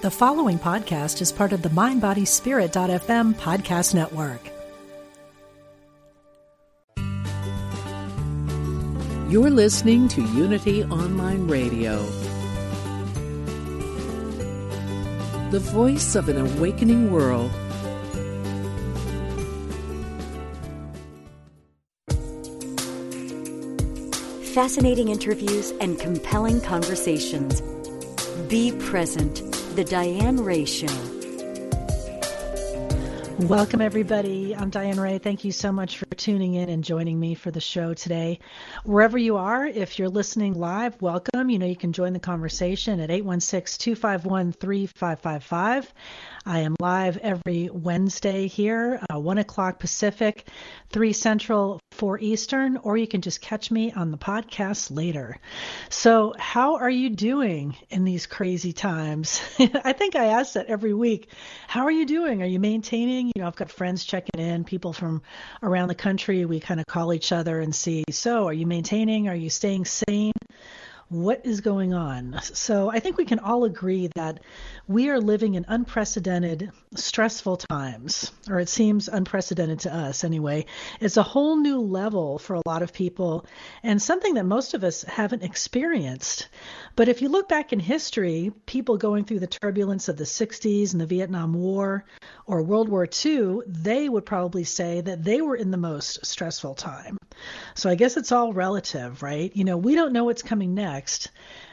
The following podcast is part of the MindBodySpirit.fm podcast network. You're listening to Unity Online Radio, the voice of an awakening world. Fascinating interviews and compelling conversations. Be present the Diane Ray Show. Welcome, everybody. I'm Diane Ray. Thank you so much for tuning in and joining me for the show today. Wherever you are, if you're listening live, welcome. You know, you can join the conversation at 816 251 3555. I am live every Wednesday here, uh, 1 o'clock Pacific, 3 Central, 4 Eastern, or you can just catch me on the podcast later. So, how are you doing in these crazy times? I think I ask that every week. How are you doing? Are you maintaining? You know, I've got friends checking in, people from around the country. We kind of call each other and see, so are you maintaining? Are you staying sane? what is going on. So I think we can all agree that we are living in unprecedented, stressful times, or it seems unprecedented to us anyway. It's a whole new level for a lot of people and something that most of us haven't experienced. But if you look back in history, people going through the turbulence of the 60s and the Vietnam War or World War II, they would probably say that they were in the most stressful time. So I guess it's all relative, right? You know, we don't know what's coming next,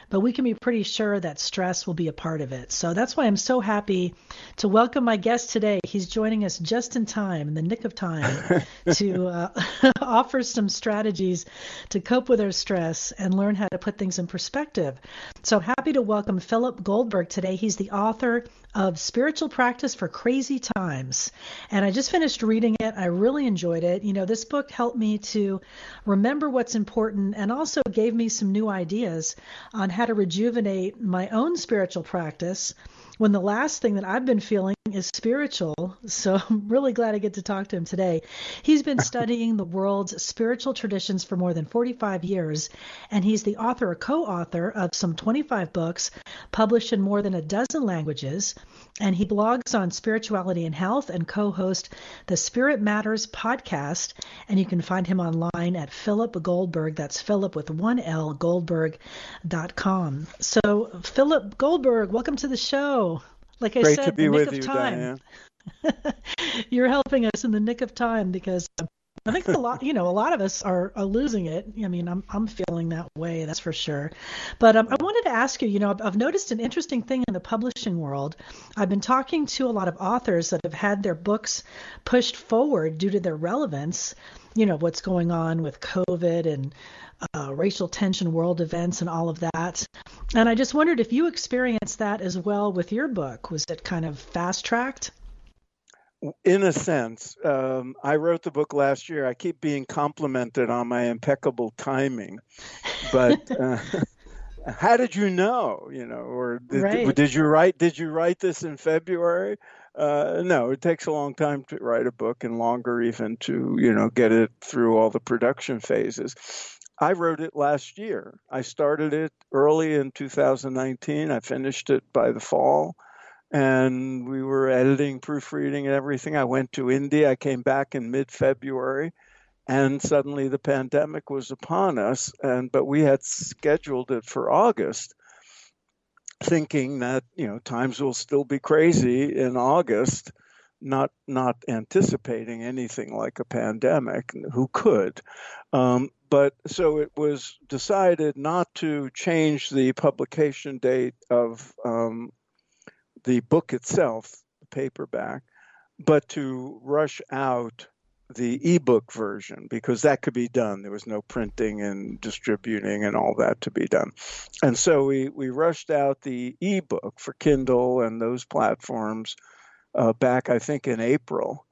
but we can be pretty sure that stress will be a part of it. So that's why I'm so happy to welcome my guest today. He's joining us just in time, in the nick of time, to uh, offer some strategies to cope with our stress and learn how to put things in perspective. So happy to welcome Philip Goldberg today. He's the author of Spiritual Practice for Crazy Times. And I just finished reading it. I really enjoyed it. You know, this book helped me to remember what's important and also gave me some new ideas on how to rejuvenate my own spiritual practice when the last thing that I've been feeling is spiritual. So I'm really glad I get to talk to him today. He's been studying the world's spiritual traditions for more than 45 years, and he's the author or co author of some 25 books published in more than a dozen languages. And he blogs on spirituality and health and co hosts the Spirit Matters podcast. And you can find him online at Philip Goldberg. That's Philip with one L, Goldberg.com. So, Philip Goldberg, welcome to the show. Like I Great said, to be the nick with of you, time. Diane. You're helping us in the nick of time because I think a lot, you know, a lot of us are, are losing it. I mean, I'm I'm feeling that way, that's for sure. But um, I wanted to ask you, you know, I've, I've noticed an interesting thing in the publishing world. I've been talking to a lot of authors that have had their books pushed forward due to their relevance. You know, what's going on with COVID and uh, racial tension, world events, and all of that. And I just wondered if you experienced that as well with your book. Was it kind of fast tracked? In a sense, um, I wrote the book last year. I keep being complimented on my impeccable timing, but uh, how did you know? You know, or did, Right. did you write? Did you write this in February? Uh, no, it takes a long time to write a book, and longer even to you know get it through all the production phases. I wrote it last year. I started it early in 2019. I finished it by the fall. And we were editing, proofreading, and everything. I went to India. I came back in mid February. And suddenly the pandemic was upon us. And but we had scheduled it for August, thinking that, you know, times will still be crazy in August, not not anticipating anything like a pandemic. Who could? Um, but so it was decided not to change the publication date of um, the book itself, the paperback, but to rush out the ebook version because that could be done. There was no printing and distributing and all that to be done. And so we, we rushed out the ebook for Kindle and those platforms uh, back, I think, in April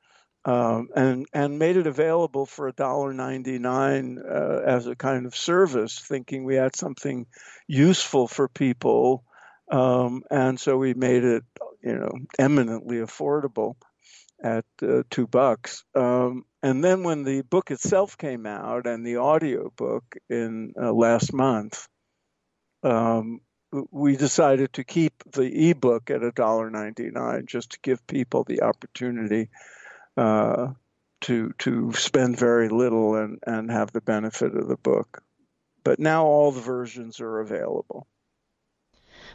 um, and and made it available for $1.99 uh, as a kind of service, thinking we had something useful for people. Um, and so we made it, you know, eminently affordable at uh, two bucks. Um, and then when the book itself came out and the audio book in uh, last month, um, we decided to keep the ebook at $1.99 just to give people the opportunity uh, to to spend very little and, and have the benefit of the book. But now all the versions are available.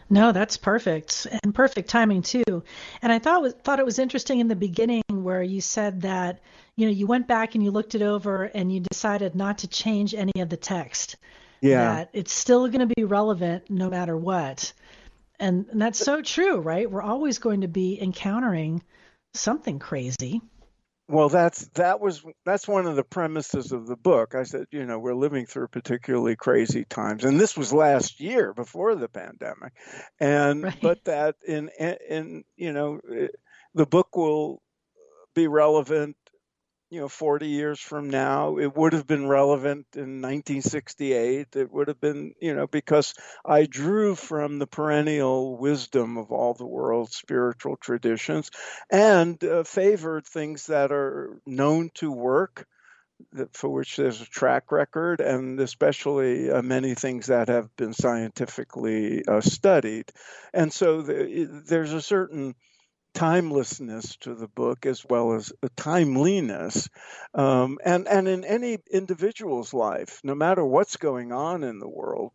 No, that's perfect and perfect timing too. And I thought was, thought it was interesting in the beginning where you said that you know you went back and you looked it over and you decided not to change any of the text. Yeah. That it's still going to be relevant no matter what. And, and that's so true, right? We're always going to be encountering something crazy. Well, that's that was that's one of the premises of the book. I said, you know, we're living through particularly crazy times, and this was last year before the pandemic, and right. but that in in you know, eh, the book will be relevant you know 40 years from now it would have been relevant in 1968 it would have been you know because i drew from the perennial wisdom of all the world's spiritual traditions and uh, favored things that are known to work that, for which there's a track record and especially uh, many things that have been scientifically uh, studied. And so the, there's a certain timelessness to the book as well as a timeliness. Um, and, and in any individual's life, no matter what's going on in the world,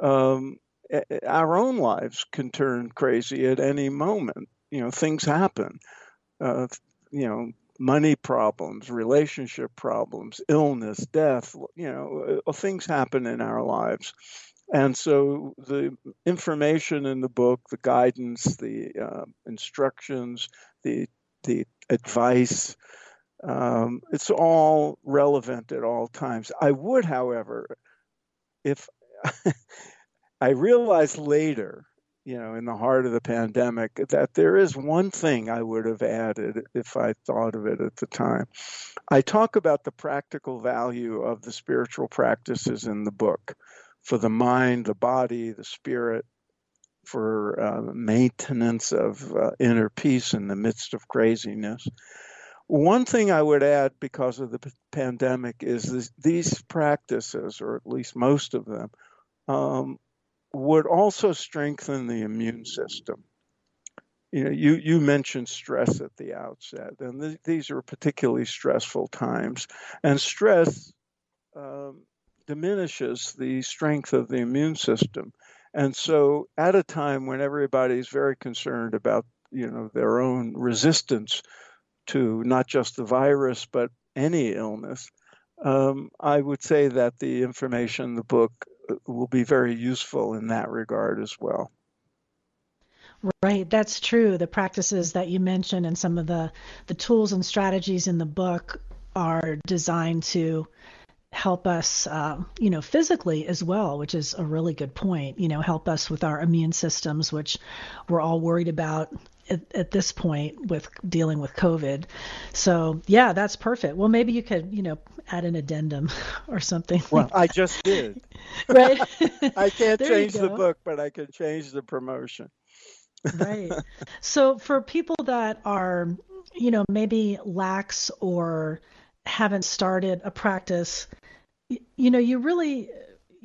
um, our own lives can turn crazy at any moment. You know, things happen. Uh, you know, money problems, relationship problems, illness, death, you know, uh, things happen in our lives. And so the information in the book, the guidance, the uh, instructions, the the advice, um, it's all relevant at all times. I would, however, if I realized later, you know, in the heart of the pandemic, that there is one thing I would have added if I thought of it at the time. I talk about the practical value of the spiritual practices in the book for the mind, the body, the spirit, for uh, maintenance of uh, inner peace in the midst of craziness. One thing I would add because of the p- pandemic is this, these practices, or at least most of them, um, would also strengthen the immune system. You know, you, you mentioned stress at the outset, and th- these are particularly stressful times. And stress um, diminishes the strength of the immune system. And so, at a time when everybody's very concerned about, you know, their own resistance to not just the virus but any illness, um, I would say that the information in the book uh, will be very useful in that regard as well. Right, that's true. The practices that you mentioned and some of the the tools and strategies in the book are designed to help us, uh, you know, physically as well, which is a really good point. You know, help us with our immune systems, which we're all worried about at, at, this point with dealing with COVID. So yeah, that's perfect. Well, maybe you could, you know, add an addendum or something. Well, I just did. right. I can't change the book, but I can change the promotion. right. So for people that are, you know, maybe lax or haven't started a practice you know, you really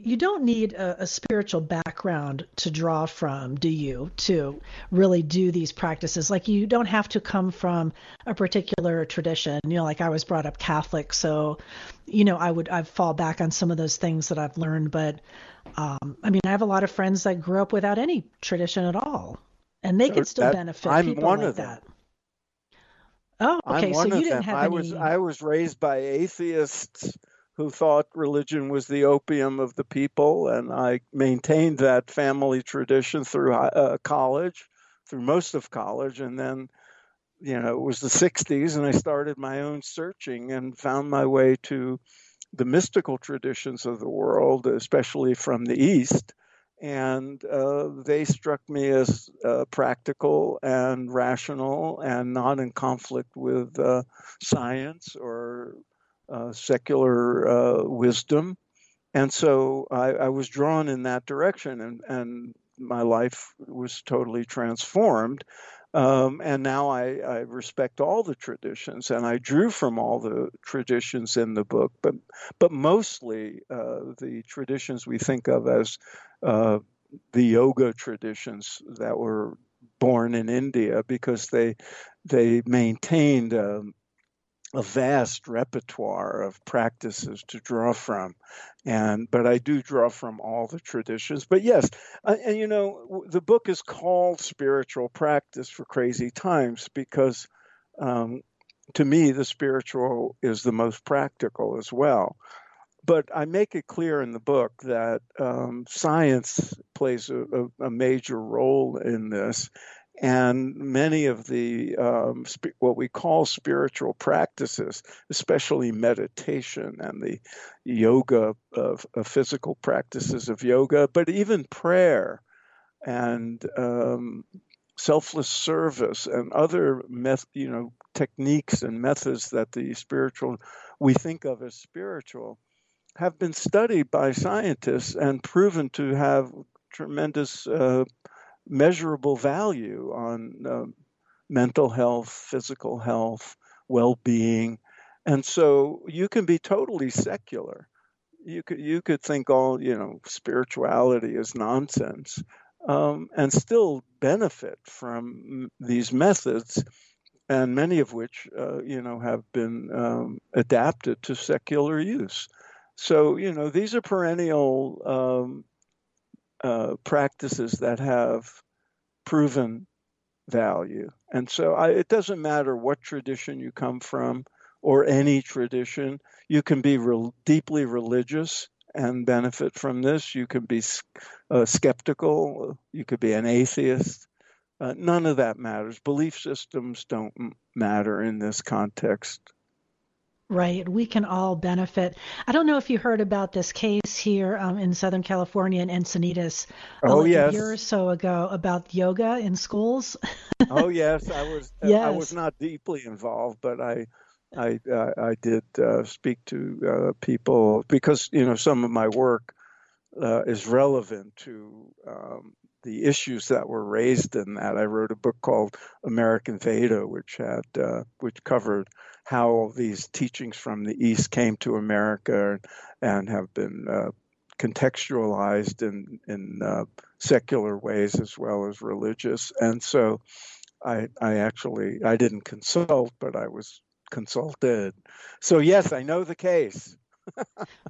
you don't need a, a, spiritual background to draw from, do you, to really do these practices? Like you don't have to come from a particular tradition. You know, like I was brought up Catholic, so you know, I would I fall back on some of those things that I've learned. But um, I mean, I have a lot of friends that grew up without any tradition at all, and they so can still that, benefit I'm people one like of them. that. Oh, okay. I'm so you of didn't them. have I any. was I was raised by atheists who thought religion was the opium of the people, and I maintained that family tradition through uh, college, through most of college, and then, you know, it was the '60s, and I started my own searching and found my way to the mystical traditions of the world, especially from the East, and uh, they struck me as uh, practical and rational and not in conflict with uh, science or uh, secular uh, wisdom. And so I, I, was drawn in that direction, and, and my life was totally transformed. Um, and now I, I, respect all the traditions, and I drew from all the traditions in the book, but but mostly uh, the traditions we think of as uh, the yoga traditions that were born in India because they they maintained um, a vast repertoire of practices to draw from. And but i do draw from all the traditions. But yes uh, and you know the book is called spiritual practice for crazy times because um, to me the spiritual is the most practical as well. But i make it clear in the book that um, science plays a, a, a major role in this and many of the um, sp- what we call spiritual practices, especially meditation and the yoga of, of physical practices of yoga, but even prayer and um, selfless service and other meth- you know techniques and methods that the spiritual we think of as spiritual have been studied by scientists and proven to have tremendous uh, measurable value on uh, mental health, physical health, well being. And so you can be totally secular. You could you could think all you know spirituality is nonsense, um, and still benefit from these methods, and many of which uh, you know have been um, adapted to secular use. So you know these are perennial um, uh, practices that have proven value. And so I, it doesn't matter what tradition you come from or any tradition. You can be re- deeply religious and benefit from this. You can be uh, skeptical. You could be an atheist. Uh, none of that matters. Belief systems don't matter in this context. Right. We can all benefit. I don't know if you heard about this case here um, in Southern California in Encinitas oh, like yes. a year or so ago about yoga in schools. oh yes, I was. yes. I was not deeply involved, but I, I, uh, I did uh, speak to uh, people because you know some of my work uh, is relevant to um, the issues that were raised in that. I wrote a book called American Veda, which had uh, which covered how these teachings from the East came to America and have been uh, contextualized in in uh, secular ways as well as religious. And so, I I actually I didn't consult, but I was consulted. So yes, I know the case.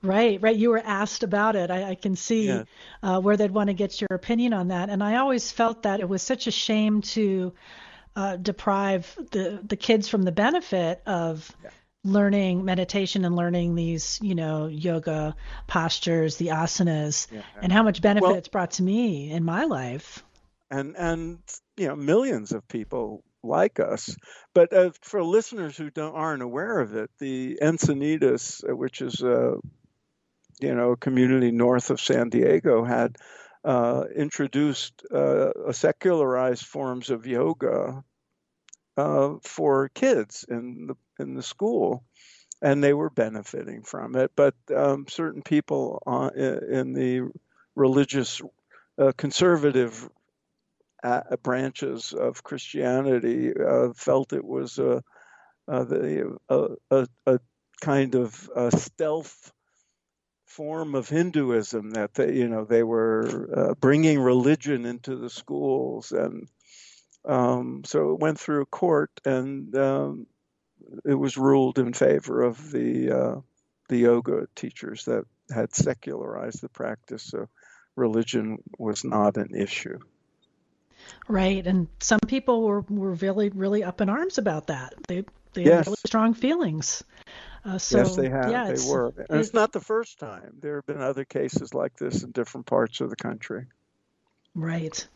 Right, right. You were asked about it. I, I can see Yeah. uh, where they'd want to get your opinion on that. And I always felt that it was such a shame to uh, deprive the the kids from the benefit of learning meditation and learning these, you know, yoga postures, the asanas, Yeah. and how much benefit Well- it's brought to me in my life. and and you know millions of people like us. But uh, for listeners who don't aren't aware of it, the Encinitas, uh, which is a you know community north of San Diego, had uh, introduced uh, secularized forms of yoga uh, for kids in the in the school. And they were benefiting from it, but um, certain people on, in the religious uh, conservative uh, branches of Christianity uh, felt it was a, a, a, a, kind of stealth form of Hinduism that they, you know, they were uh, bringing religion into the schools, and um, so it went through court, and um, it was ruled in favor of the uh, the yoga teachers that had secularized the practice. So religion was not an issue. Right. And some people were, were really, really up in arms about that. They they Yes. had really strong feelings. Uh, so yes, they have. yeah, they were. And it's it- not the first time. There have been other cases like this in different parts of the country. Right.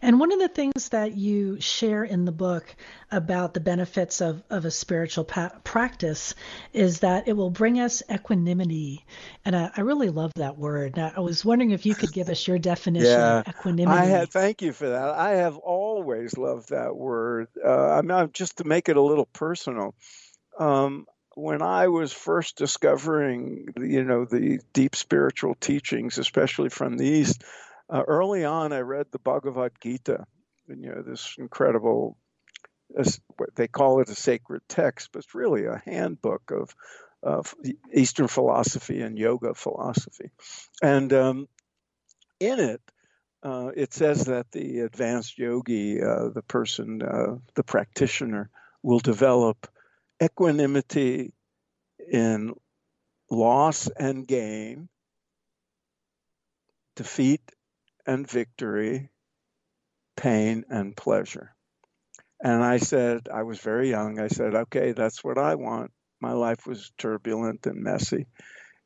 And one of the things that you share in the book about the benefits of, of a spiritual pa- practice is that it will bring us equanimity. And I, I really love that word. Now, I was wondering if you could give us your definition of equanimity. I had. Thank you for that. I have always loved that word. Uh, I'm not just to make it a little personal. Um, when I was first discovering, you know, the deep spiritual teachings, especially from the East, uh, early on, I read the Bhagavad Gita. You know, this incredible. what They call it a sacred text, but it's really a handbook of of Eastern philosophy and yoga philosophy. And um, in it, uh, it says that the advanced yogi, uh, the person, uh, the practitioner, will develop equanimity in loss and gain, defeat and victory, pain and pleasure. And I said, I was very young. I said, okay, that's what I want. My life was turbulent and messy.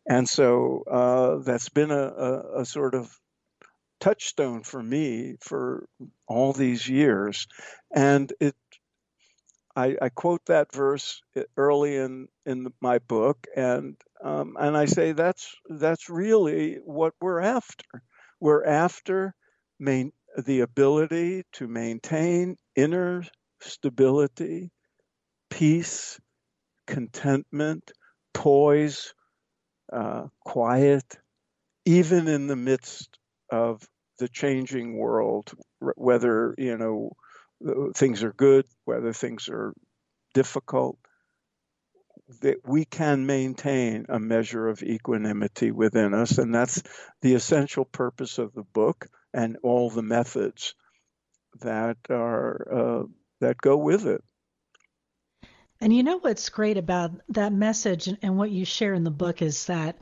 And so uh, that's been a, a, a sort of touchstone for me for all these years. And it, I, I quote that verse early in, in my book, and um, and I say that's that's really what we're after. We're after main, the ability to maintain inner stability, peace, contentment, poise, uh, quiet, even in the midst of the changing world, whether you know things are good, whether things are difficult, that we can maintain a measure of equanimity within us, and that's the essential purpose of the book and all the methods that are uh, that go with it. And you know what's great about that message and what you share in the book is that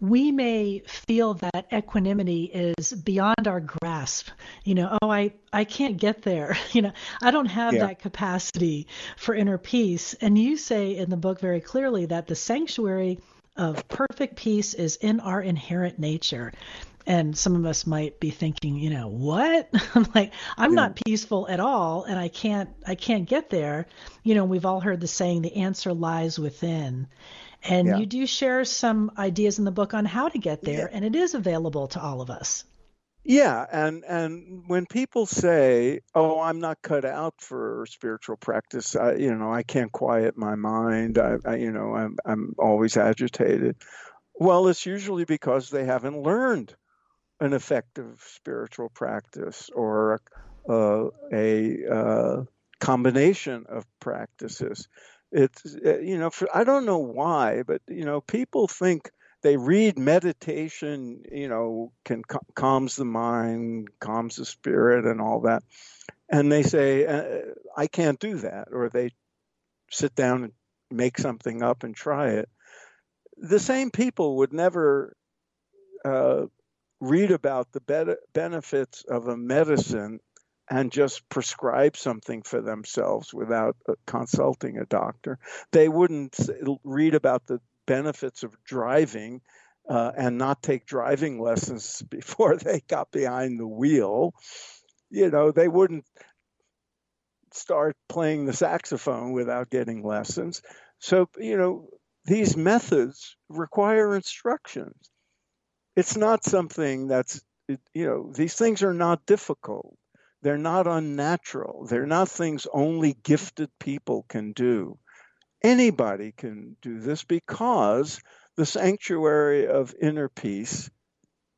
we may feel that equanimity is beyond our grasp. You know, oh, I, I can't get there. You know, I don't have yeah. that capacity for inner peace. And you say in the book very clearly that the sanctuary of perfect peace is in our inherent nature. And some of us might be thinking, you know, what? I'm like, I'm yeah. not peaceful at all, and I can't, I can't get there. You know, we've all heard the saying, the answer lies within. And yeah. you do share some ideas in the book on how to get there, yeah. and it is available to all of us. Yeah, and and when people say, "Oh, I'm not cut out for spiritual practice," I, you know, I can't quiet my mind. I, I, you know, I'm I'm always agitated. Well, it's usually because they haven't learned an effective spiritual practice or uh, a uh, combination of practices it's uh, you know for, i don't know why but you know people think they read meditation you know can calms the mind calms the spirit and all that and they say uh, i can't do that or they sit down and make something up and try it. The same people would never uh, read about the be- benefits of a medicine and just prescribe something for themselves without uh, consulting a doctor. They wouldn't read about the benefits of driving uh, and not take driving lessons before they got behind the wheel. You know, they wouldn't start playing the saxophone without getting lessons. So, you know, these methods require instructions. It's not something that's, you know, these things are not difficult they're not unnatural. They're not things only gifted people can do. Anybody can do this because the sanctuary of inner peace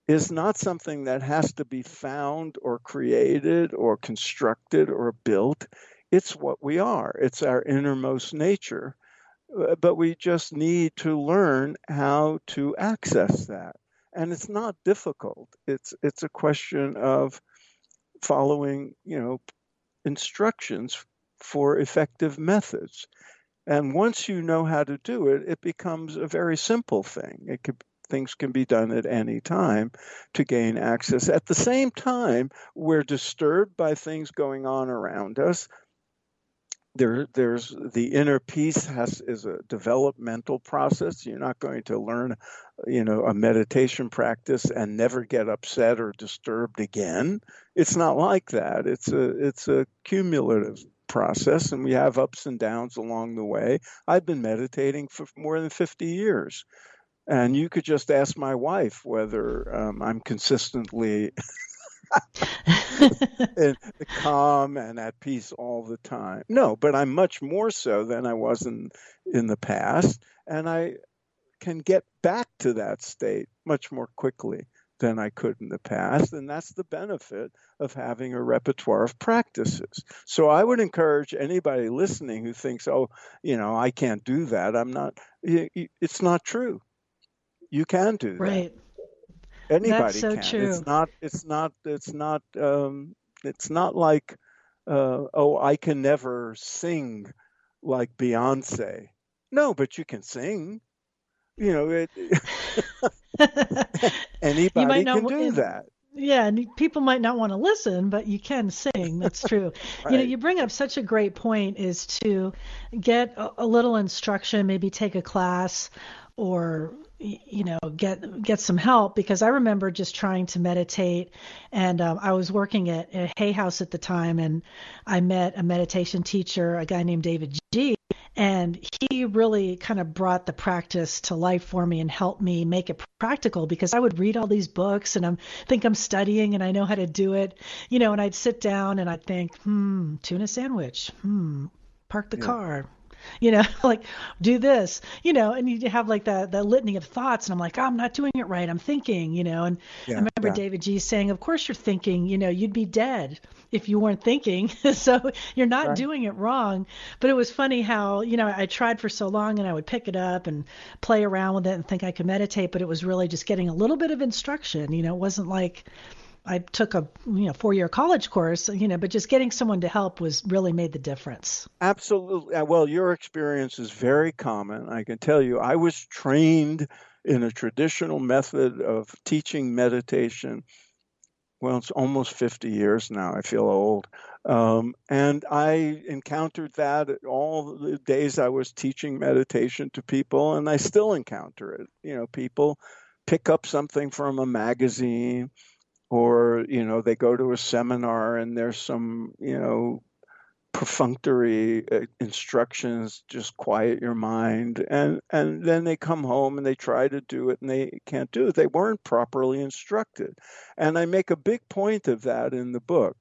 is not something that has to be found or created or constructed or built. It's what we are, it's our innermost nature. Uh, but we just need to learn how to access that. And it's not difficult. It's it's a question of following, you know, instructions for effective methods. And once you know how to do it, it becomes a very simple thing. It could, things can be done at any time to gain access. At the same time, we're disturbed by things going on around us there there's the inner peace has is a developmental process. You're not going to learn you know a meditation practice and never get upset or disturbed again. It's not like that. It's a it's a cumulative process and we have ups and downs along the way. I've been meditating for more than 50 years. And you could just ask my wife whether um, i'm consistently and calm and at peace all the time. No, but I'm much more so than I was in in the past, and I can get back to that state much more quickly than I could in the past, and that's the benefit of having a repertoire of practices. So I would encourage anybody listening who thinks, "Oh, you know, I can't do that." I'm not. It's not true. You can do that. Right. Anybody That's so can. true. It's not. It's not. It's not. Um, it's not like, uh, oh, I can never sing like Beyonce. No, but you can sing. You know, it, anybody not can do and- that. Yeah, and people might not want to listen, but you can sing. That's true. right. You know, you bring up such a great point is to get a, a little instruction, maybe take a class or you know get get some help because I remember just trying to meditate and um, I was working at a Hay House at the time and I met a meditation teacher, a guy named David G and he really kind of brought the practice to life for me and helped me make it practical because I would read all these books and I'm think I'm studying and I know how to do it, you know, and I'd sit down and I'd think, hmm, tuna sandwich, hmm, park the Yeah. car, you know, like do this, you know, and you have like that that litany of thoughts, and I'm like, oh, I'm not doing it right. I'm thinking, you know, and I remember yeah. davidji saying, of course you're thinking, you know, you'd be dead if you weren't thinking, so you're not Right. doing it wrong. But it was funny how, you know, I tried for so long, and I would pick it up and play around with it and think I could meditate, but it was really just getting a little bit of instruction. You know, it wasn't like I took a you know four year college course, you know, but just getting someone to help was really made the difference. Absolutely. Uh, Well, your experience is very common. I can tell you, I was trained in a traditional method of teaching meditation. Well, it's almost 50 years now. I feel old. Um, and I encountered that all the days I was teaching meditation to people, and I still encounter it. You know, people pick up something from a magazine or you know they go to a seminar and there's some you know perfunctory uh, instructions just quiet your mind. And and then they come home and they try to do it and they can't do it. They weren't properly instructed. And i make a big point of that in the book.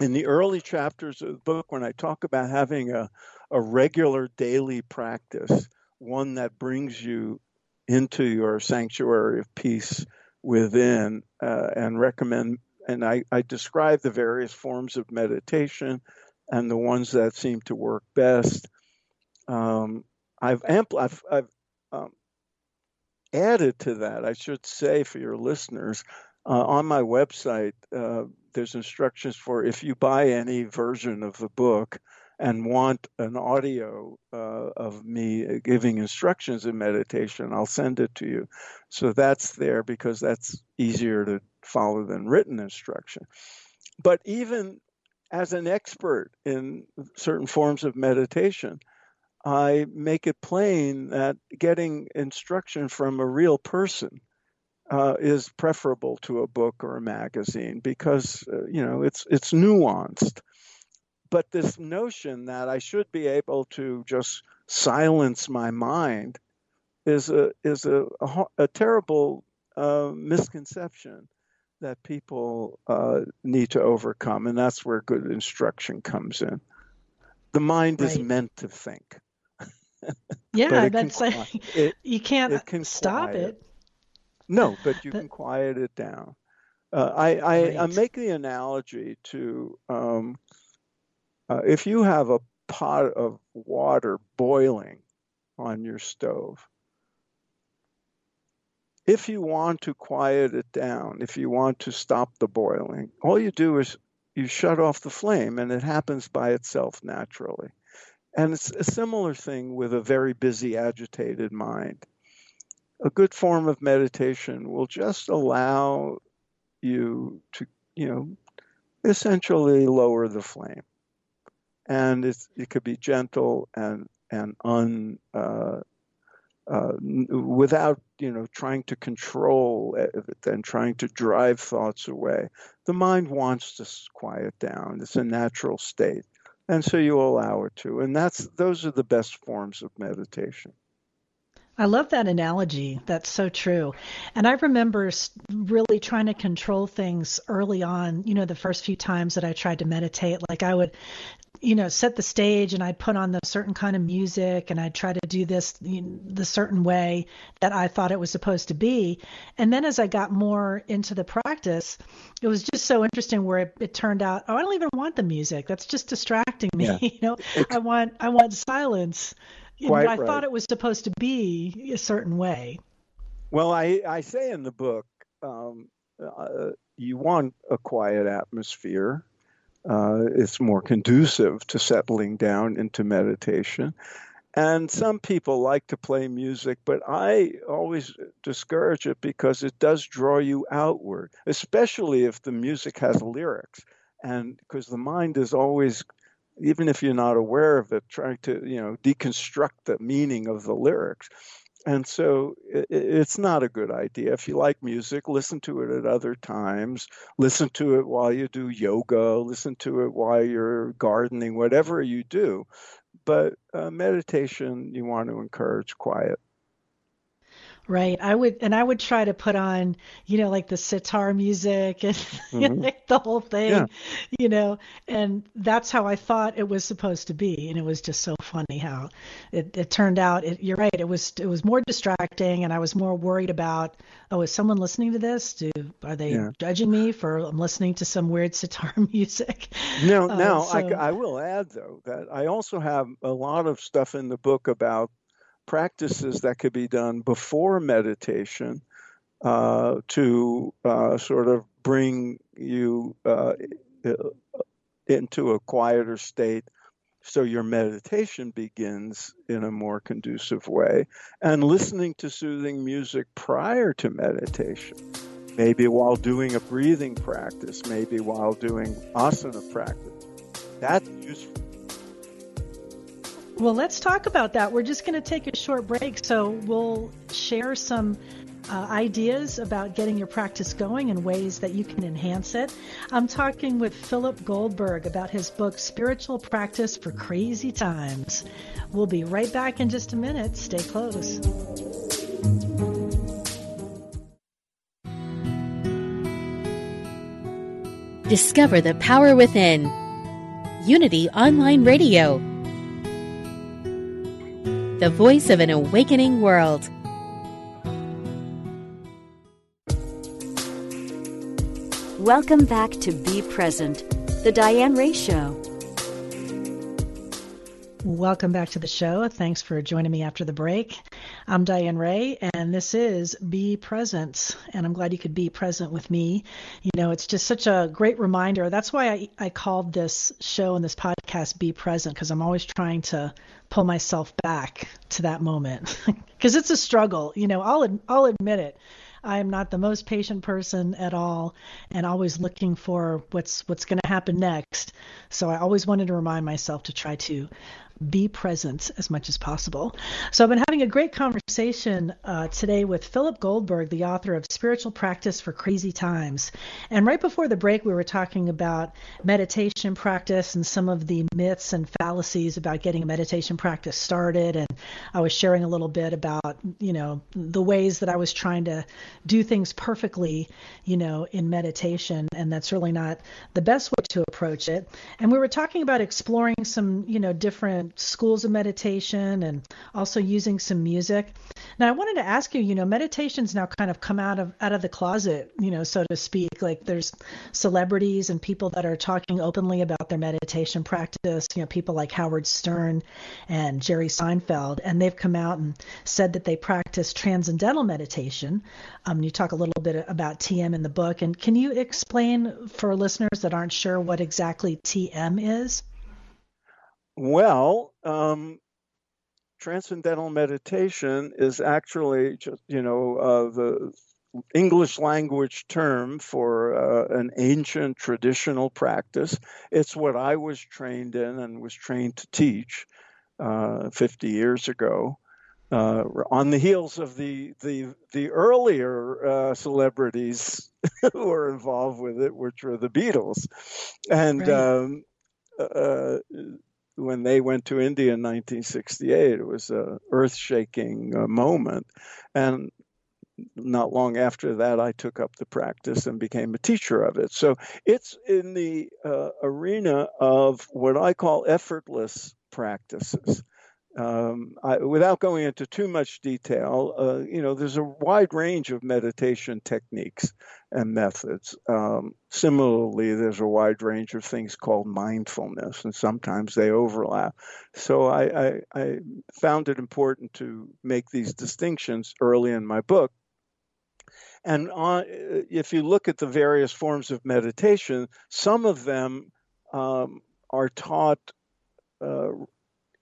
In the early chapters of the book when i talk about having a, a regular daily practice one that brings you into your sanctuary of peace within uh, and recommend and I, I describe the various forms of meditation and the ones that seem to work best. Um, I've ampl- I've, I've um, added to that. I should say for your listeners uh, on my website. Uh, there's instructions for if you buy any version of the book and want an audio uh, of me giving instructions in meditation, I'll send it to you. So that's there because that's easier to follow than written instruction. But even as an expert in certain forms of meditation, I make it plain that getting instruction from a real person uh, is preferable to a book or a magazine because uh, you know it's it's nuanced. But this notion that I should be able to just silence my mind is a is a, a, a terrible uh, misconception that people uh, need to overcome, and that's where good instruction comes in. The mind is meant to think. Yeah, it can that's like it- you can't it can stop quiet. it. No, but you But- can quiet it down. Uh, I, I, I make the analogy to um, uh, if you have a pot of water boiling on your stove, if you want to quiet it down, if you want to stop the boiling, all you do is you shut off the flame and it happens by itself naturally. And it's a similar thing with a very busy, agitated mind. A good form of meditation will just allow you to, you know, essentially lower the flame. And it's, it could be gentle and, and un, uh, uh, without you know trying to control it and trying to drive thoughts away. The mind wants to quiet down. It's a natural state, and so you allow it to. And that's those are the best forms of meditation. I love that analogy. That's so true. And I remember really trying to control things early on, you know, the first few times that I tried to meditate. Like I would, you know, set the stage and I'd put on the certain kind of music and I'd try to do this you know, the certain way that I thought it was supposed to be. And then as I got more into the practice, it was just so interesting where it, it turned out, oh, I don't even want the music. That's just distracting me. Yeah. You know, I want I want silence. You know, Quite but I right. thought it was supposed to be a certain way. Well, I, I say in the book um, uh, you want a quiet atmosphere. Uh, it's more conducive to settling down into meditation. And some people like to play music, but I always discourage it because it does draw you outward, especially if the music has lyrics. And because the mind is always, even if you're not aware of it, trying to, you know, deconstruct the meaning of the lyrics. And so it's not a good idea. If you like music, listen to it at other times. Listen to it while you do yoga, listen to it while you're gardening, whatever you do. But uh, meditation, you want to encourage quiet. Right. I would, and I would try to put on, you know, like the sitar music and mm-hmm. like the whole thing, yeah. you know, and that's how I thought it was supposed to be. And it was just so funny how it, it turned out. It, you're right. It was, it was more distracting, and I was more worried about, oh, is someone listening to this? Do are they yeah. judging me for I'm listening to some weird sitar music? No, uh, now so... I, I will add though that I also have a lot of stuff in the book about practices that could be done before meditation uh, to uh, sort of bring you uh, into a quieter state. So your meditation begins in a more conducive way. And listening to soothing music prior to meditation maybe while doing a breathing practice maybe while doing asana practice that's useful well, let's talk about that. We're just going to take a short break, so we'll share some uh, ideas about getting your practice going and ways that you can enhance it. I'm talking with Philip Goldberg about his book, Spiritual Practice for Crazy Times. We'll be right back in just a minute. Stay close. Discover the power within. Unity Online Radio the voice of an awakening world. Welcome back to Be Present, the Diane Ray Show. Welcome back to the show. Thanks for joining me after the break. I'm Diane Ray, and this is Be Present. And I'm glad you could be present with me. You know, it's just such a great reminder. That's why I, I called this show and this podcast Be Present, because I'm always trying to pull myself back to that moment. Because it's a struggle. You know, I'll, I'll admit it. I am not the most patient person at all and always looking for what's what's going to happen next. So I always wanted to remind myself to try to be present as much as possible. So I've been having a great conversation uh, today with Philip Goldberg, the author of Spiritual Practice for Crazy Times. And right before the break, we were talking about meditation practice and some of the myths and fallacies about getting a meditation practice started. And I was sharing a little bit about, you know, the ways that I was trying to do things perfectly, you know, in meditation. And that's really not the best way to approach it. And we were talking about exploring some, you know, different schools of meditation and also using some music. Now, I wanted to ask you, you know, meditation's now kind of come out of out of the closet, you know, so to speak. Like there's celebrities and people that are talking openly about their meditation practice, you know, people like Howard Stern and Jerry Seinfeld, and they've come out and said that they practice transcendental meditation. Um, you talk a little bit about TM in the book, and can you explain for listeners that aren't sure what exactly TM is? Well, um, transcendental meditation is actually just, you know, uh, the English language term for uh, an ancient traditional practice. It's what I was trained in and was trained to teach uh, 50 years ago. Uh, on the heels of the the the earlier uh, celebrities who were involved with it, which were the Beatles, and right. um, uh, when they went to India in 1968. It was a earth-shaking uh, moment, and not long after that, I took up the practice and became a teacher of it. So it's in the uh, arena of what I call effortless practices. Um, I, without going into too much detail, uh, you know, there's a wide range of meditation techniques and methods. Um, similarly, there's a wide range of things called mindfulness, and sometimes they overlap. So I, I, I found it important to make these distinctions early in my book And on, if you look at the various forms of meditation, some of them um, are taught uh,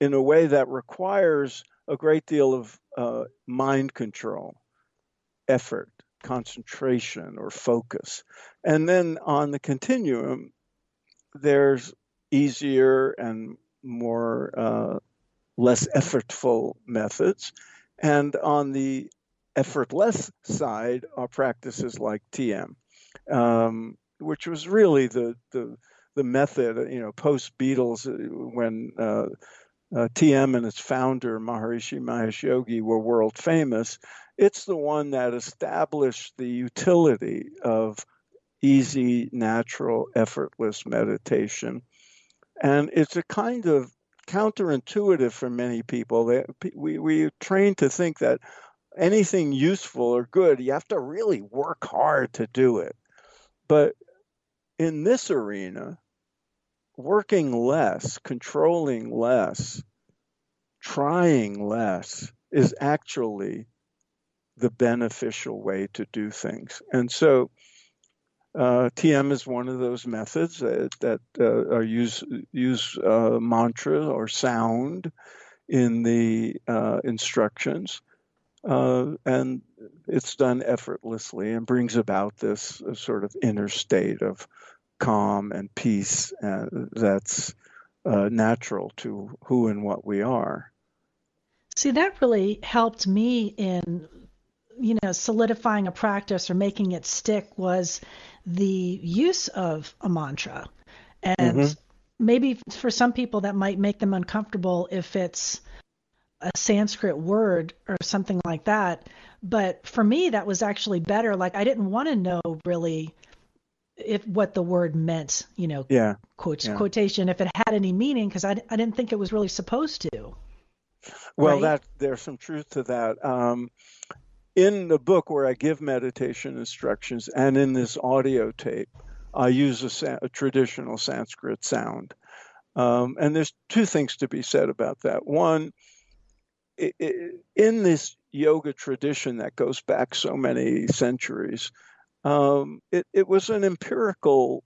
in a way that requires a great deal of uh, mind control, effort, concentration, or focus. And then on the continuum, there's easier and more uh, less effortful methods. And on the effortless side are practices like TM, um, which was really the, the the method, you know, post Beatles uh, when uh, uh, TM and its founder Maharishi Mahesh Yogi were world famous. It's the one that established the utility of easy, natural, effortless meditation, and it's a kind of counterintuitive for many people. We we trained to think that anything useful or good, you have to really work hard to do it. But in this arena, working less, controlling less, trying less is actually the beneficial way to do things. And so uh, TM is one of those methods that, that uh, are use use uh, mantra or sound in the uh, instructions, uh, and it's done effortlessly and brings about this uh, sort of inner state of calm and peace that's natural to who and what we are. See, that really helped me in you know solidifying a practice or making it stick was the use of a mantra. And mm-hmm. maybe for some people that might make them uncomfortable if it's a Sanskrit word or something like that. But for me, that was actually better. Like I didn't want to know really if what the word meant, you know, yeah. Quote, yeah. quotation, if it had any meaning, because I, I didn't think it was really supposed to. Well, right? that there's some truth to that. Um, in the book where I give meditation instructions and in this audio tape, I use a, a traditional Sanskrit sound. Um, and there's two things to be said about that. One, it, it, in this yoga tradition that goes back so many centuries, um, it, it, was an empirical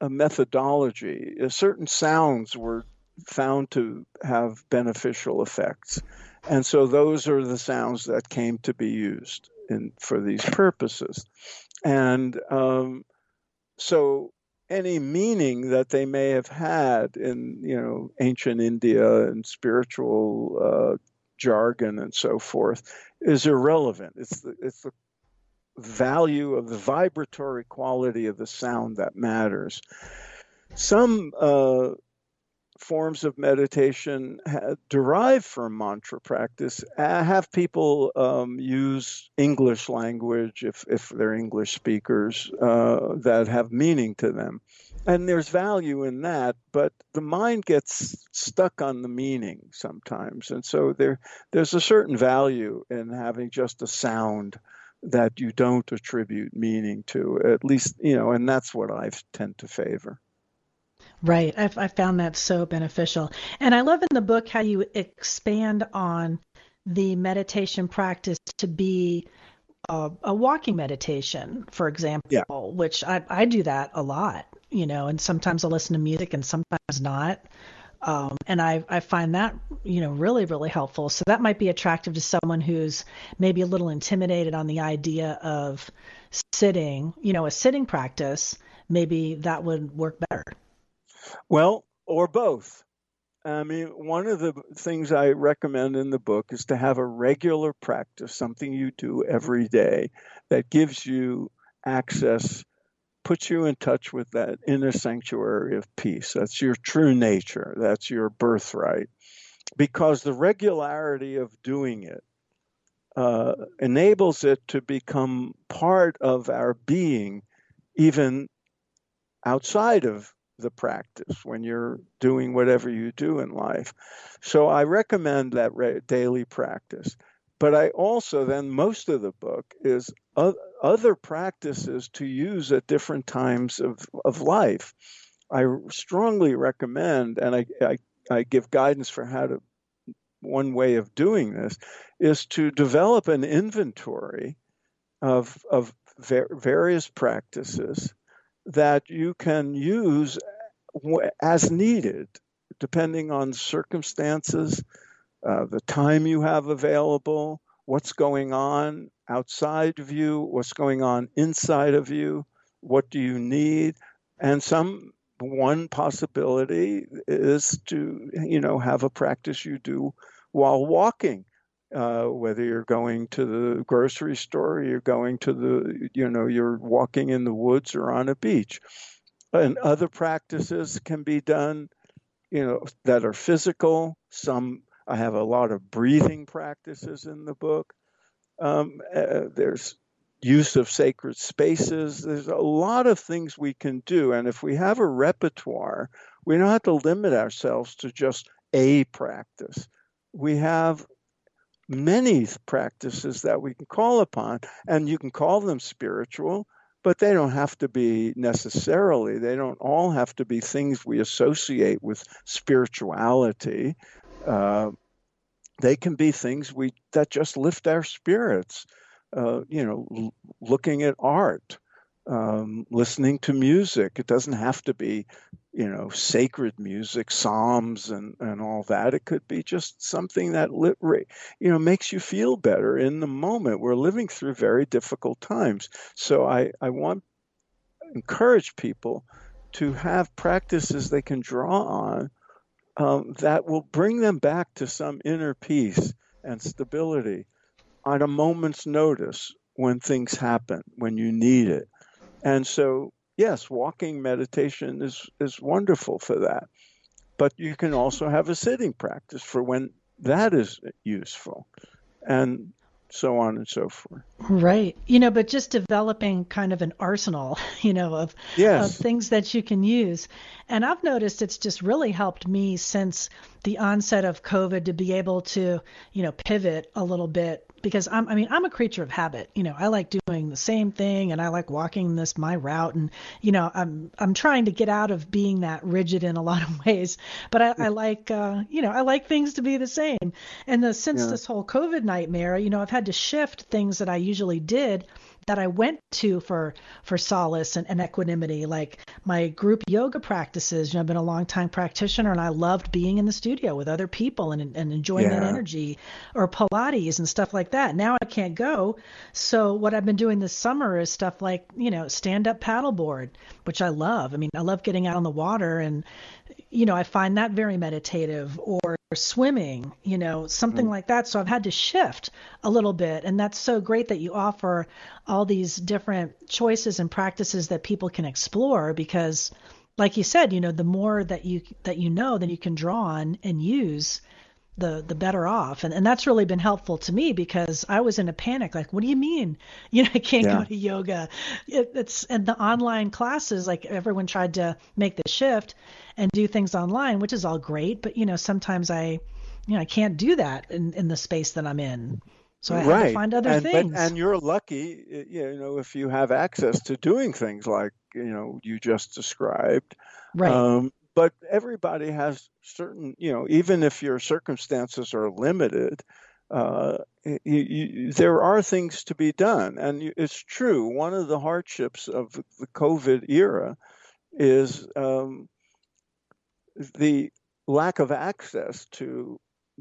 methodology. Certain sounds were found to have beneficial effects. And so those are the sounds that came to be used in, for these purposes. And um, so any meaning that they may have had in, you know, ancient India and spiritual uh, jargon and so forth is irrelevant. It's the, it's the value of the vibratory quality of the sound that matters. Some uh, forms of meditation derived from mantra practice have people um, use English language if, if they're English speakers uh, that have meaning to them. And there's value in that, but the mind gets stuck on the meaning sometimes. And so there, there's a certain value in having just a sound that you don't attribute meaning to, at least, you know, and that's what I tend to favor. Right. I've, I found that so beneficial. And I love in the book how you expand on the meditation practice to be a, a walking meditation, for example, yeah. which I, I do that a lot, you know, and sometimes I'll listen to music and sometimes not. Um, and I, I find that, you know, really, really helpful. So that might be attractive to someone who's maybe a little intimidated on the idea of sitting, you know, a sitting practice. Maybe that would work better. Well, or both. I mean, one of the things I recommend in the book is to have a regular practice, something you do every day that gives you access, puts you in touch with that inner sanctuary of peace. That's your true nature, that's your birthright. Because the regularity of doing it uh, enables it to become part of our being, even outside of the practice when you're doing whatever you do in life. So I recommend that re- daily practice. But I also, then, most of the book is other practices to use at different times of, of life. I strongly recommend, and I, I, I give guidance for how to, one way of doing this is to develop an inventory of, of ver- various practices that you can use as needed, depending on circumstances, uh, the time you have available, what's going on outside of you, what's going on inside of you, what do you need, and some one possibility is to you know have a practice you do while walking uh, whether you're going to the grocery store or you're going to the you know you're walking in the woods or on a beach. And other practices can be done you know that are physical some i have a lot of breathing practices in the book um, uh, there's use of sacred spaces. There's a lot of things we can do. And if we have a repertoire, we don't have to limit ourselves to just a practice. We have many practices that we can call upon, and you can call them spiritual, but they don't have to be necessarily, they don't all have to be things we associate with spirituality. Uh, they can be things we that just lift our spirits uh, you know, l- looking at art, um, listening to music. It doesn't have to be, you know, sacred music, psalms, and and all that. It could be just something that lit, you know, makes you feel better in the moment. We're living through very difficult times, so I I want encourage people to have practices they can draw on um, that will bring them back to some inner peace and stability on a moment's notice when things happen, when you need it. And so, yes, walking meditation is, is wonderful for that. But you can also have a sitting practice for when that is useful. And so on and so forth. Right. You know, but just developing kind of an arsenal, you know, of, yes. of things that you can use. And I've noticed it's just really helped me since the onset of COVID to be able to, you know, pivot a little bit because I'm, I mean, I'm a creature of habit. You know, I like doing the same thing and I like walking this my route. And, you know, I'm, I'm trying to get out of being that rigid in a lot of ways, but I, I like, uh, you know, I like things to be the same. And the, since yeah. this whole COVID nightmare, you know, I've had to shift things that I usually did that I went to for for solace and, and equanimity, like my group yoga practices. You know, I've been a long time practitioner, and I loved being in the studio with other people and and enjoying yeah. that energy, or Pilates and stuff like that. Now I can't go, so what I've been doing this summer is stuff like you know stand up paddleboard, which I love. I mean, I love getting out on the water and you know, I find that very meditative or swimming, you know, something mm. like that. So I've had to shift a little bit. And that's so great that you offer all these different choices and practices that people can explore because like you said, you know, the more that you that you know, then you can draw on and use the the better off. And and that's really been helpful to me because I was in a panic like what do you mean? You know I can't yeah. go to yoga. It, it's and the online classes like everyone tried to make the shift and do things online which is all great. But you know sometimes I you know I can't do that in in the space that I'm in. So I right. have to find other and, things. but, and you're lucky you know if you have access to doing things like you know you just described. Right. Um, but everybody has certain, you know, even if your circumstances are limited, uh, you, you, there are things to be done. And you, it's true. One of the hardships of the COVID era is um, the lack of access to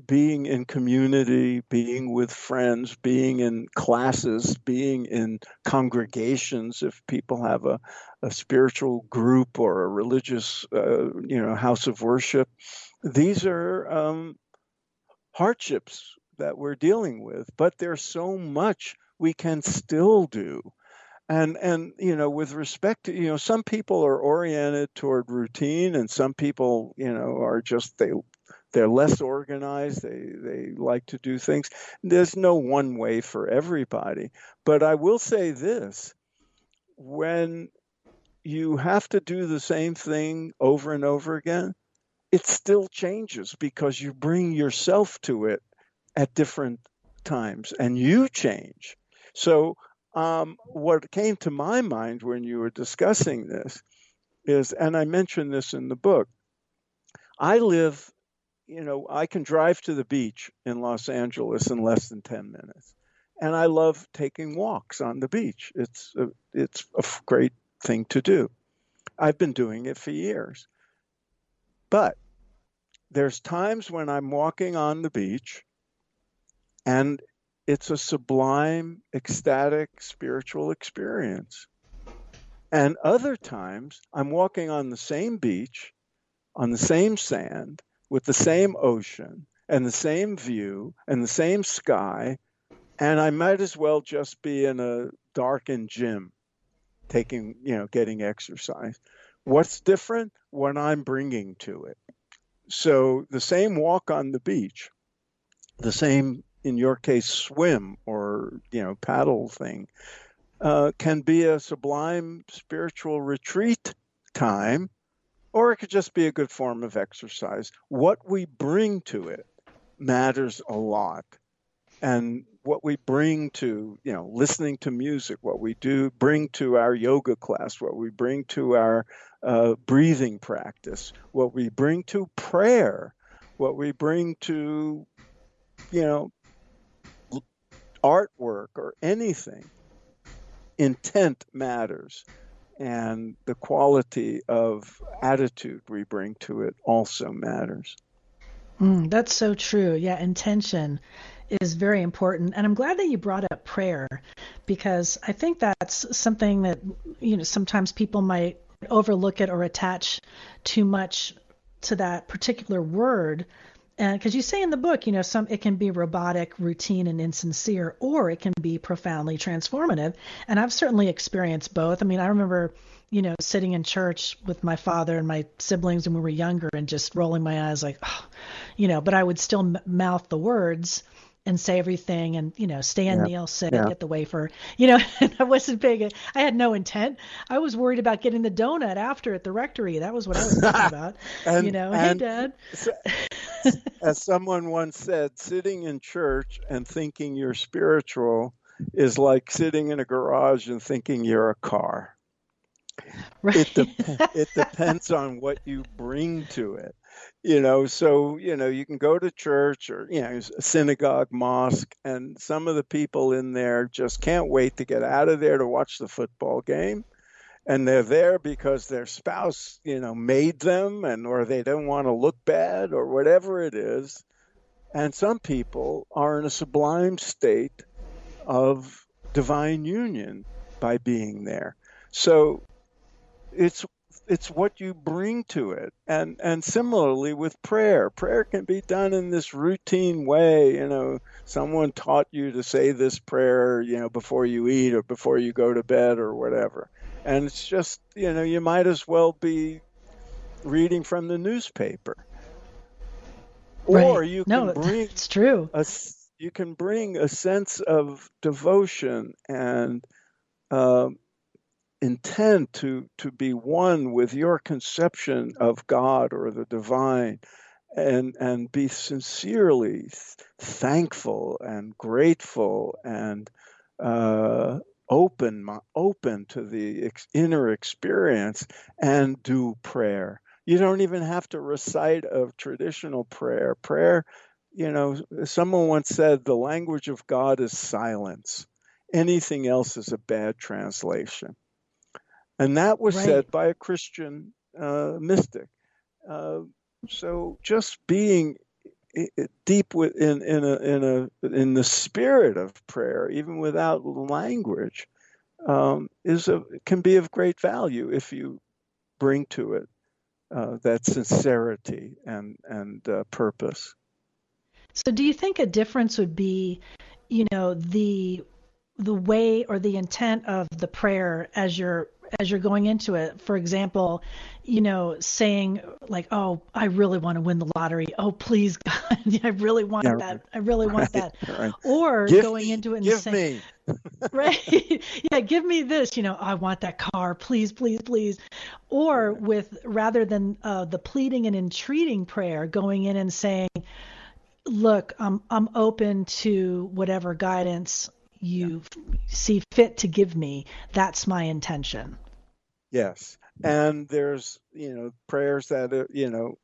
being in community, being with friends, being in classes, being in congregations, if people have a, a spiritual group or a religious, uh, you know, house of worship, these are um, hardships that we're dealing with. But there's so much we can still do. And and you know, with respect to you know, some people are oriented toward routine, and some people you know are just they they're less organized they they like to do things. There's no one way for everybody. But i will say this when you have to do the same thing over and over again it still changes because you bring yourself to it at different times and you change. So um, what came to my mind when you were discussing this is and i mentioned this in the book I live you know, I can drive to the beach in Los Angeles in less than 10 minutes. and I love taking walks on the beach. It's a, it's a great thing to do. I've been doing it for years. But there's times when I'm walking on the beach and it's a sublime, ecstatic, spiritual experience. And other times I'm walking on the same beach, on the same sand, with the same ocean and the same view and the same sky, and I might as well just be in a darkened gym taking, you know, getting exercise. What's different? What I'm bringing to it. So the same walk on the beach, the same, in your case, swim or, you know, paddle thing, uh, can be a sublime spiritual retreat time, or it could just be a good form of exercise. What we bring to it matters a lot. And what we bring to, you know, listening to music, what we do bring to our yoga class, what we bring to our uh, breathing practice, what we bring to prayer, what we bring to, you know, artwork or anything. Intent matters. And the quality of attitude we bring to it also matters. Mm, that's so true. Yeah, intention is very important. And I'm glad that you brought up prayer because I think that's something that, you know, sometimes people might overlook it or attach too much to that particular word. Because you say in the book, you know, some it can be robotic, routine, and insincere, or it can be profoundly transformative. And I've certainly experienced both. I mean, I remember you know, sitting in church with my father and my siblings when we were younger and just rolling my eyes like, oh, you know, but I would still m- mouth the words and say everything and, you know, stand, yeah. kneel, sit, yeah. get the wafer. You know, I wasn't big. I had no intent. I was worried about getting the donut after at the rectory. That was what I was thinking about. and, you know, hey, Dad. as someone once said, sitting in church and thinking you're spiritual is like sitting in a garage and thinking you're a car. Right. It, de- it depends on what you bring to it. You know, so, you know, you can go to church or, you know, synagogue, mosque, and some of the people in there just can't wait to get out of there to watch the football game. And they're there because their spouse, you know, made them and or they don't want to look bad or whatever it is. And some people are in a sublime state of divine union by being there. So it's it's what you bring to it. And and similarly with prayer. Prayer can be done in this routine way you know. Someone taught you to say this prayer you know before you eat or before you go to bed or whatever. And it's just you know you might as well be reading from the newspaper. Right. or you can no, bring it's true. a, you can bring a sense of devotion and um, intend to to be one with your conception of God or the divine and and be sincerely thankful and grateful and uh, open open to the ex- inner experience and do prayer. You don't even have to recite a traditional prayer. Prayer you know someone once said the language of god is silence. Anything else is a bad translation and that was right. said by a Christian uh, mystic. Uh, so just being deep within in a in a in the spirit of prayer, even without language, um, is a can be of great value if you bring to it uh, that sincerity and and uh, purpose. So, do you think a difference would be, you know, the the way or the intent of the prayer as you're as you're going into it. For example, you know, saying like, "Oh, I really want to win the lottery. Oh, please God, I really want yeah, that. I really want right, that." Right. Or give going me, into it and give saying, me. right? yeah, give me this. You know, I want that car, please, please, please. Or with rather than uh, the pleading and entreating prayer, going in and saying, "Look, I'm I'm open to whatever guidance you yeah. see fit to give me. That's my intention. Yes. And there's, you know, prayers that, are, you know,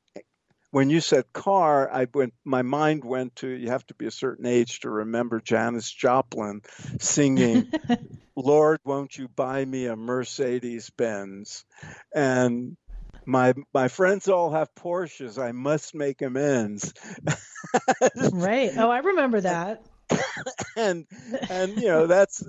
when you said car, I went. My mind went to you have to be a certain age to remember Janis Joplin singing, "Lord, won't you buy me a Mercedes Benz?" And my my friends all have Porsches. I must make amends. right. Oh, I remember that. and and you know that's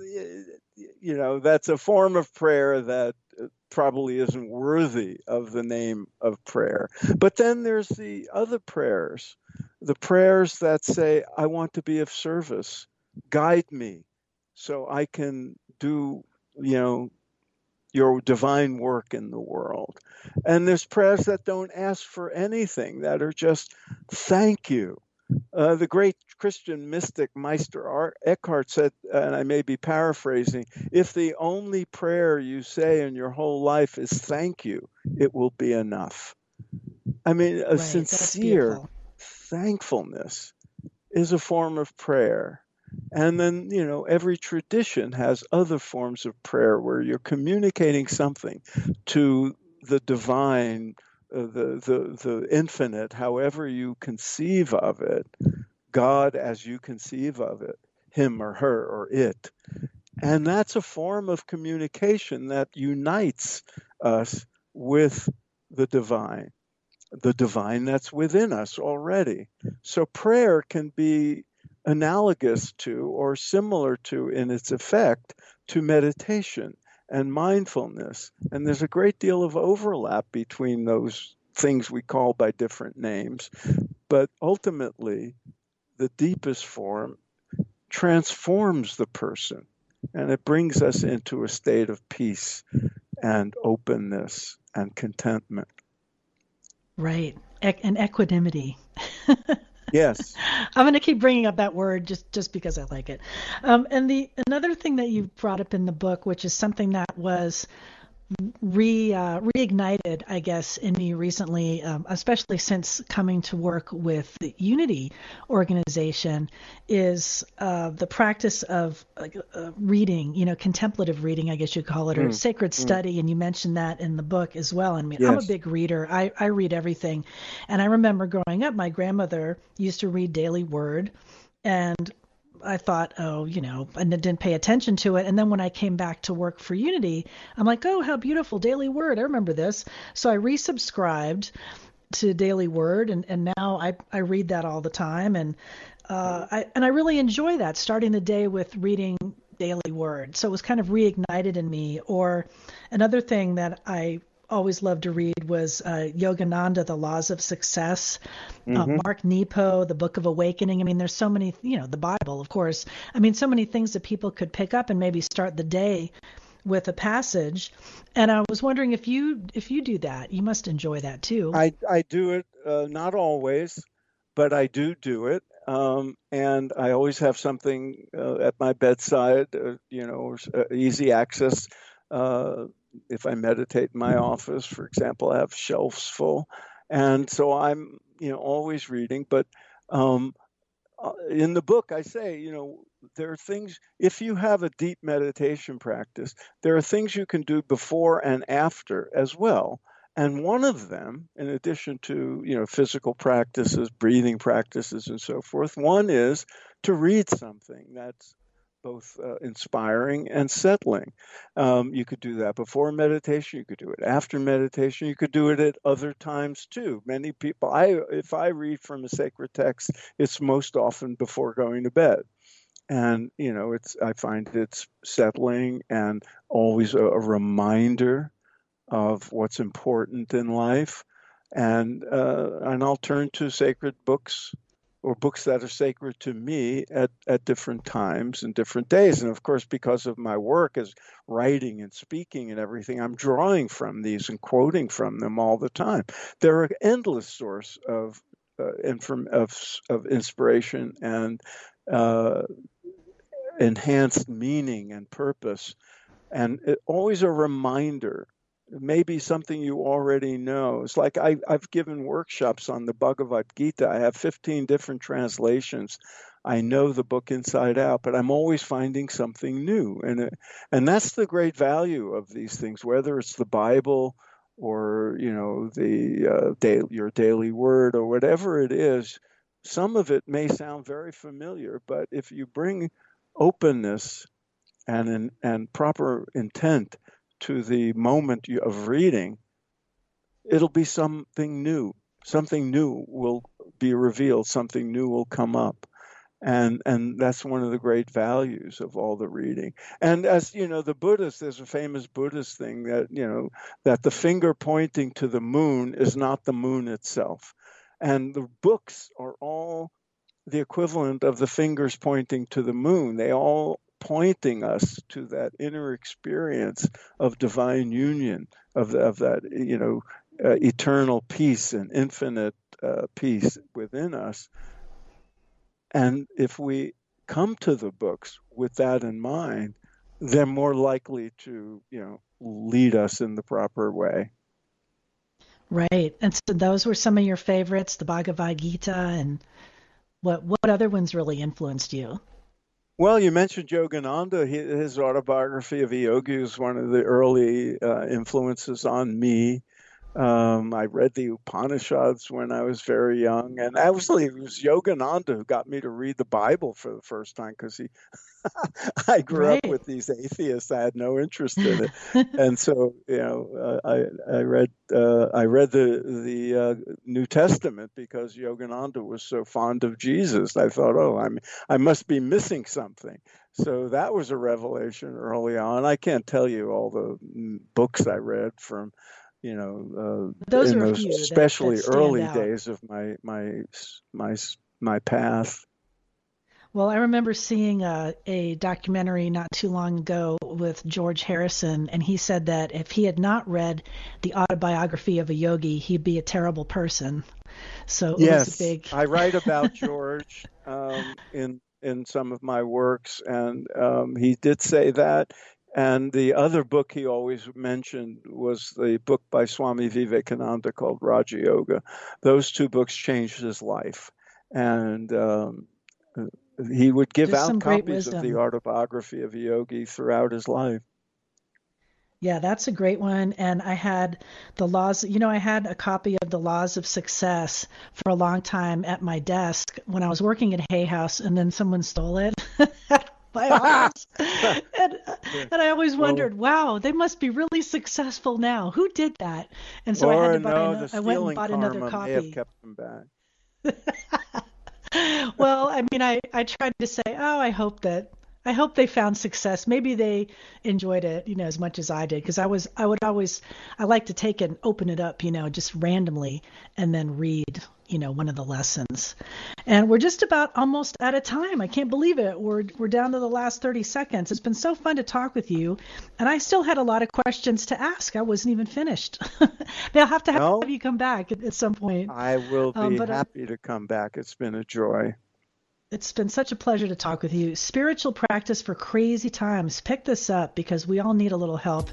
you know that's a form of prayer that uh, probably isn't worthy of the name of prayer. But then there's the other prayers, the prayers that say, I want to be of service, guide me so I can do, you know, your divine work in the world. And there's prayers that don't ask for anything, that are just thank you. Uh, the great Christian mystic Meister Eckhart said, and I may be paraphrasing, if the only prayer you say in your whole life is thank you, it will be enough. I mean, a right, sincere thankfulness is a form of prayer. And then, you know, every tradition has other forms of prayer where you're communicating something to the divine the, the, the infinite, however you conceive of it, God as you conceive of it, him or her or it. And that's a form of communication that unites us with the divine, the divine that's within us already. So prayer can be analogous to or similar to in its effect to meditation and mindfulness. And there's a great deal of overlap between those things we call by different names. But ultimately, the deepest form transforms the person and it brings us into a state of peace and openness and contentment. Right. E- and equanimity. Yes. I'm going to keep bringing up that word just just because I like it. Um, and the another thing that you brought up in the book, which is something that was re uh, reignited, I guess, in me recently, um, especially since coming to work with the Unity organization, is uh, the practice of uh, uh reading. You know, contemplative reading, I guess you call it, or mm. sacred mm. study. And you mentioned that in the book as well. I mean, yes. I'm a big reader. I I read everything, and I remember growing up, my grandmother used to read Daily Word, and I thought, oh, you know, and didn't pay attention to it. And then when I came back to work for Unity, I'm like, oh, how beautiful, Daily Word. I remember this. So I resubscribed to Daily Word, and, and now I, I read that all the time. And uh, I and I really enjoy that, starting the day with reading Daily Word. So it was kind of reignited in me. Or another thing that I always loved to read was uh, Yogananda, The Laws of Success, uh, mm-hmm. uh, Mark Nepo, The Book of Awakening. I mean, there's so many, you know, the Bible, of course. I mean, so many things that people could pick up and maybe start the day with a passage. And I was wondering if you if you do that, you must enjoy that too. I I do it uh, not always, but I do do it. Um, and I always have something uh, at my bedside, uh, you know, easy access if I meditate in my office, for example, I have shelves full, and so I'm you know always reading. But um, uh, in the book, I say you know there are things if you have a deep meditation practice, there are things you can do before and after as well. And one of them, in addition to you know physical practices, breathing practices, and so forth, one is to read something that's both uh, inspiring and settling. Um, you could do that before meditation. You could do it after meditation. You could do it at other times too. Many people, I if I read from a sacred text, it's most often before going to bed, and you know, it's I find it's settling and always a, a reminder of what's important in life. And uh, and I'll turn to sacred books or books that are sacred to me at, at different times and different days. And of course, because of my work as writing and speaking and everything, I'm drawing from these and quoting from them all the time. They're an endless source of uh, inform- of, of inspiration and uh, enhanced meaning and purpose. And it, always a reminder maybe something you already know. It's like I, have given workshops on the Bhagavad Gita. I have 15 different translations. I know the book inside out, but I'm always finding something new, and and that's the great value of these things. Whether it's the Bible or you know the uh, your daily word or whatever it is some of it may sound very familiar but if you bring openness and and proper intent to the moment of reading it'll be something new. Something new will be revealed. Something new will come up. And and that's one of the great values of all the reading. And as you know the buddhists there's a famous buddhist thing that you know that the finger pointing to the moon is not the moon itself. And the books are all the equivalent of the fingers pointing to the moon. They all pointing us to that inner experience of divine union of, of that you know uh, eternal peace and infinite uh, peace within us and if we come to the books with that in mind, they're more likely to, you know, lead us in the proper way. Right. And so those were some of your favorites, the Bhagavad Gita and what what other ones really influenced you? Well, you mentioned Yogananda. His autobiography of yogi was one of the early uh, influences on me. Um, I read the Upanishads when I was very young, and actually it was Yogananda who got me to read the Bible for the first time because he, I grew right. up with these atheists. I had no interest in it, and so you know, uh, I I read uh, I read the the uh, New Testament because Yogananda was so fond of Jesus. I thought, oh, I'm I must be missing something. So that was a revelation early on. I can't tell you all the mm, books I read from you know, uh, those in those especially that, that early out. days of my my my my path. Well, I remember seeing a, a documentary not too long ago with George Harrison, and he said that if he had not read the autobiography of a yogi, he'd be a terrible person. So yes, big... I write about George um, in in some of my works, and um, he did say that. And the other book he always mentioned was the book by Swami Vivekananda called Raja Yoga. Those two books changed his life. And um, he would give Just out copies of the autobiography of a yogi throughout his life. Yeah, that's a great one. And I had the laws, you know, I had a copy of the Laws of Success for a long time at my desk when I was working at Hay House, and then someone stole it. and, and I always wondered, well, wow, they must be really successful now. Who did that? And so I had to buy. No, an- I went and bought another copy. May have kept them back. well, I mean, I I tried to say, oh, I hope that I hope they found success. Maybe they enjoyed it, you know, as much as I did. Because I was, I would always, I like to take it and open it up, you know, just randomly, and then read, you know, one of the lessons. And we're just about almost out of time. I can't believe it. We're we're down to the last 30 seconds. It's been so fun to talk with you, and I still had a lot of questions to ask. I wasn't even finished. They'll have to have no, you come back at, at, some point. I will um, be um, happy I, to come back. It's been a joy. It's been such a pleasure to talk with you. Spiritual practice for crazy times. Pick this up because we all need a little help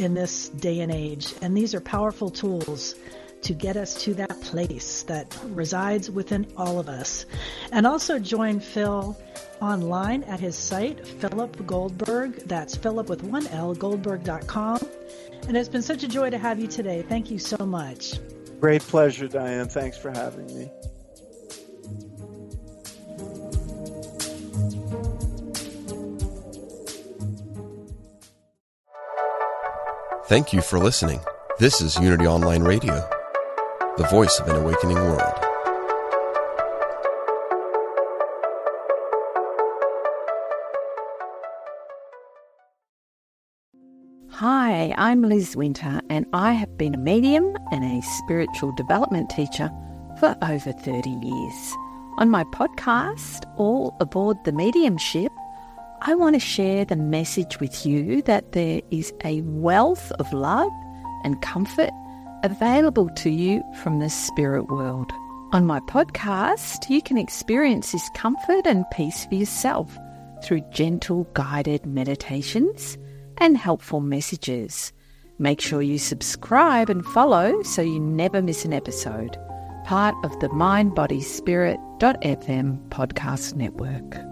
in this day and age. And these are powerful tools to get us to that place that resides within all of us. And also join Phil online at his site, Philip Goldberg. That's Philip with one L, Goldberg.com. And it's been such a joy to have you today. Thank you so much. Great pleasure, Diane. Thanks for having me. Thank you for listening. This is Unity Online Radio, the voice of an awakening world. Hi, I'm Liz Winter, and I have been a medium and a spiritual development teacher for over 30 years. On my podcast, All Aboard the Mediumship, I want to share the message with you that there is a wealth of love and comfort available to you from the spirit world. On my podcast, you can experience this comfort and peace for yourself through gentle guided meditations and helpful messages. Make sure you subscribe and follow so you never miss an episode. Part of the Mind Body Spirit.fm podcast network.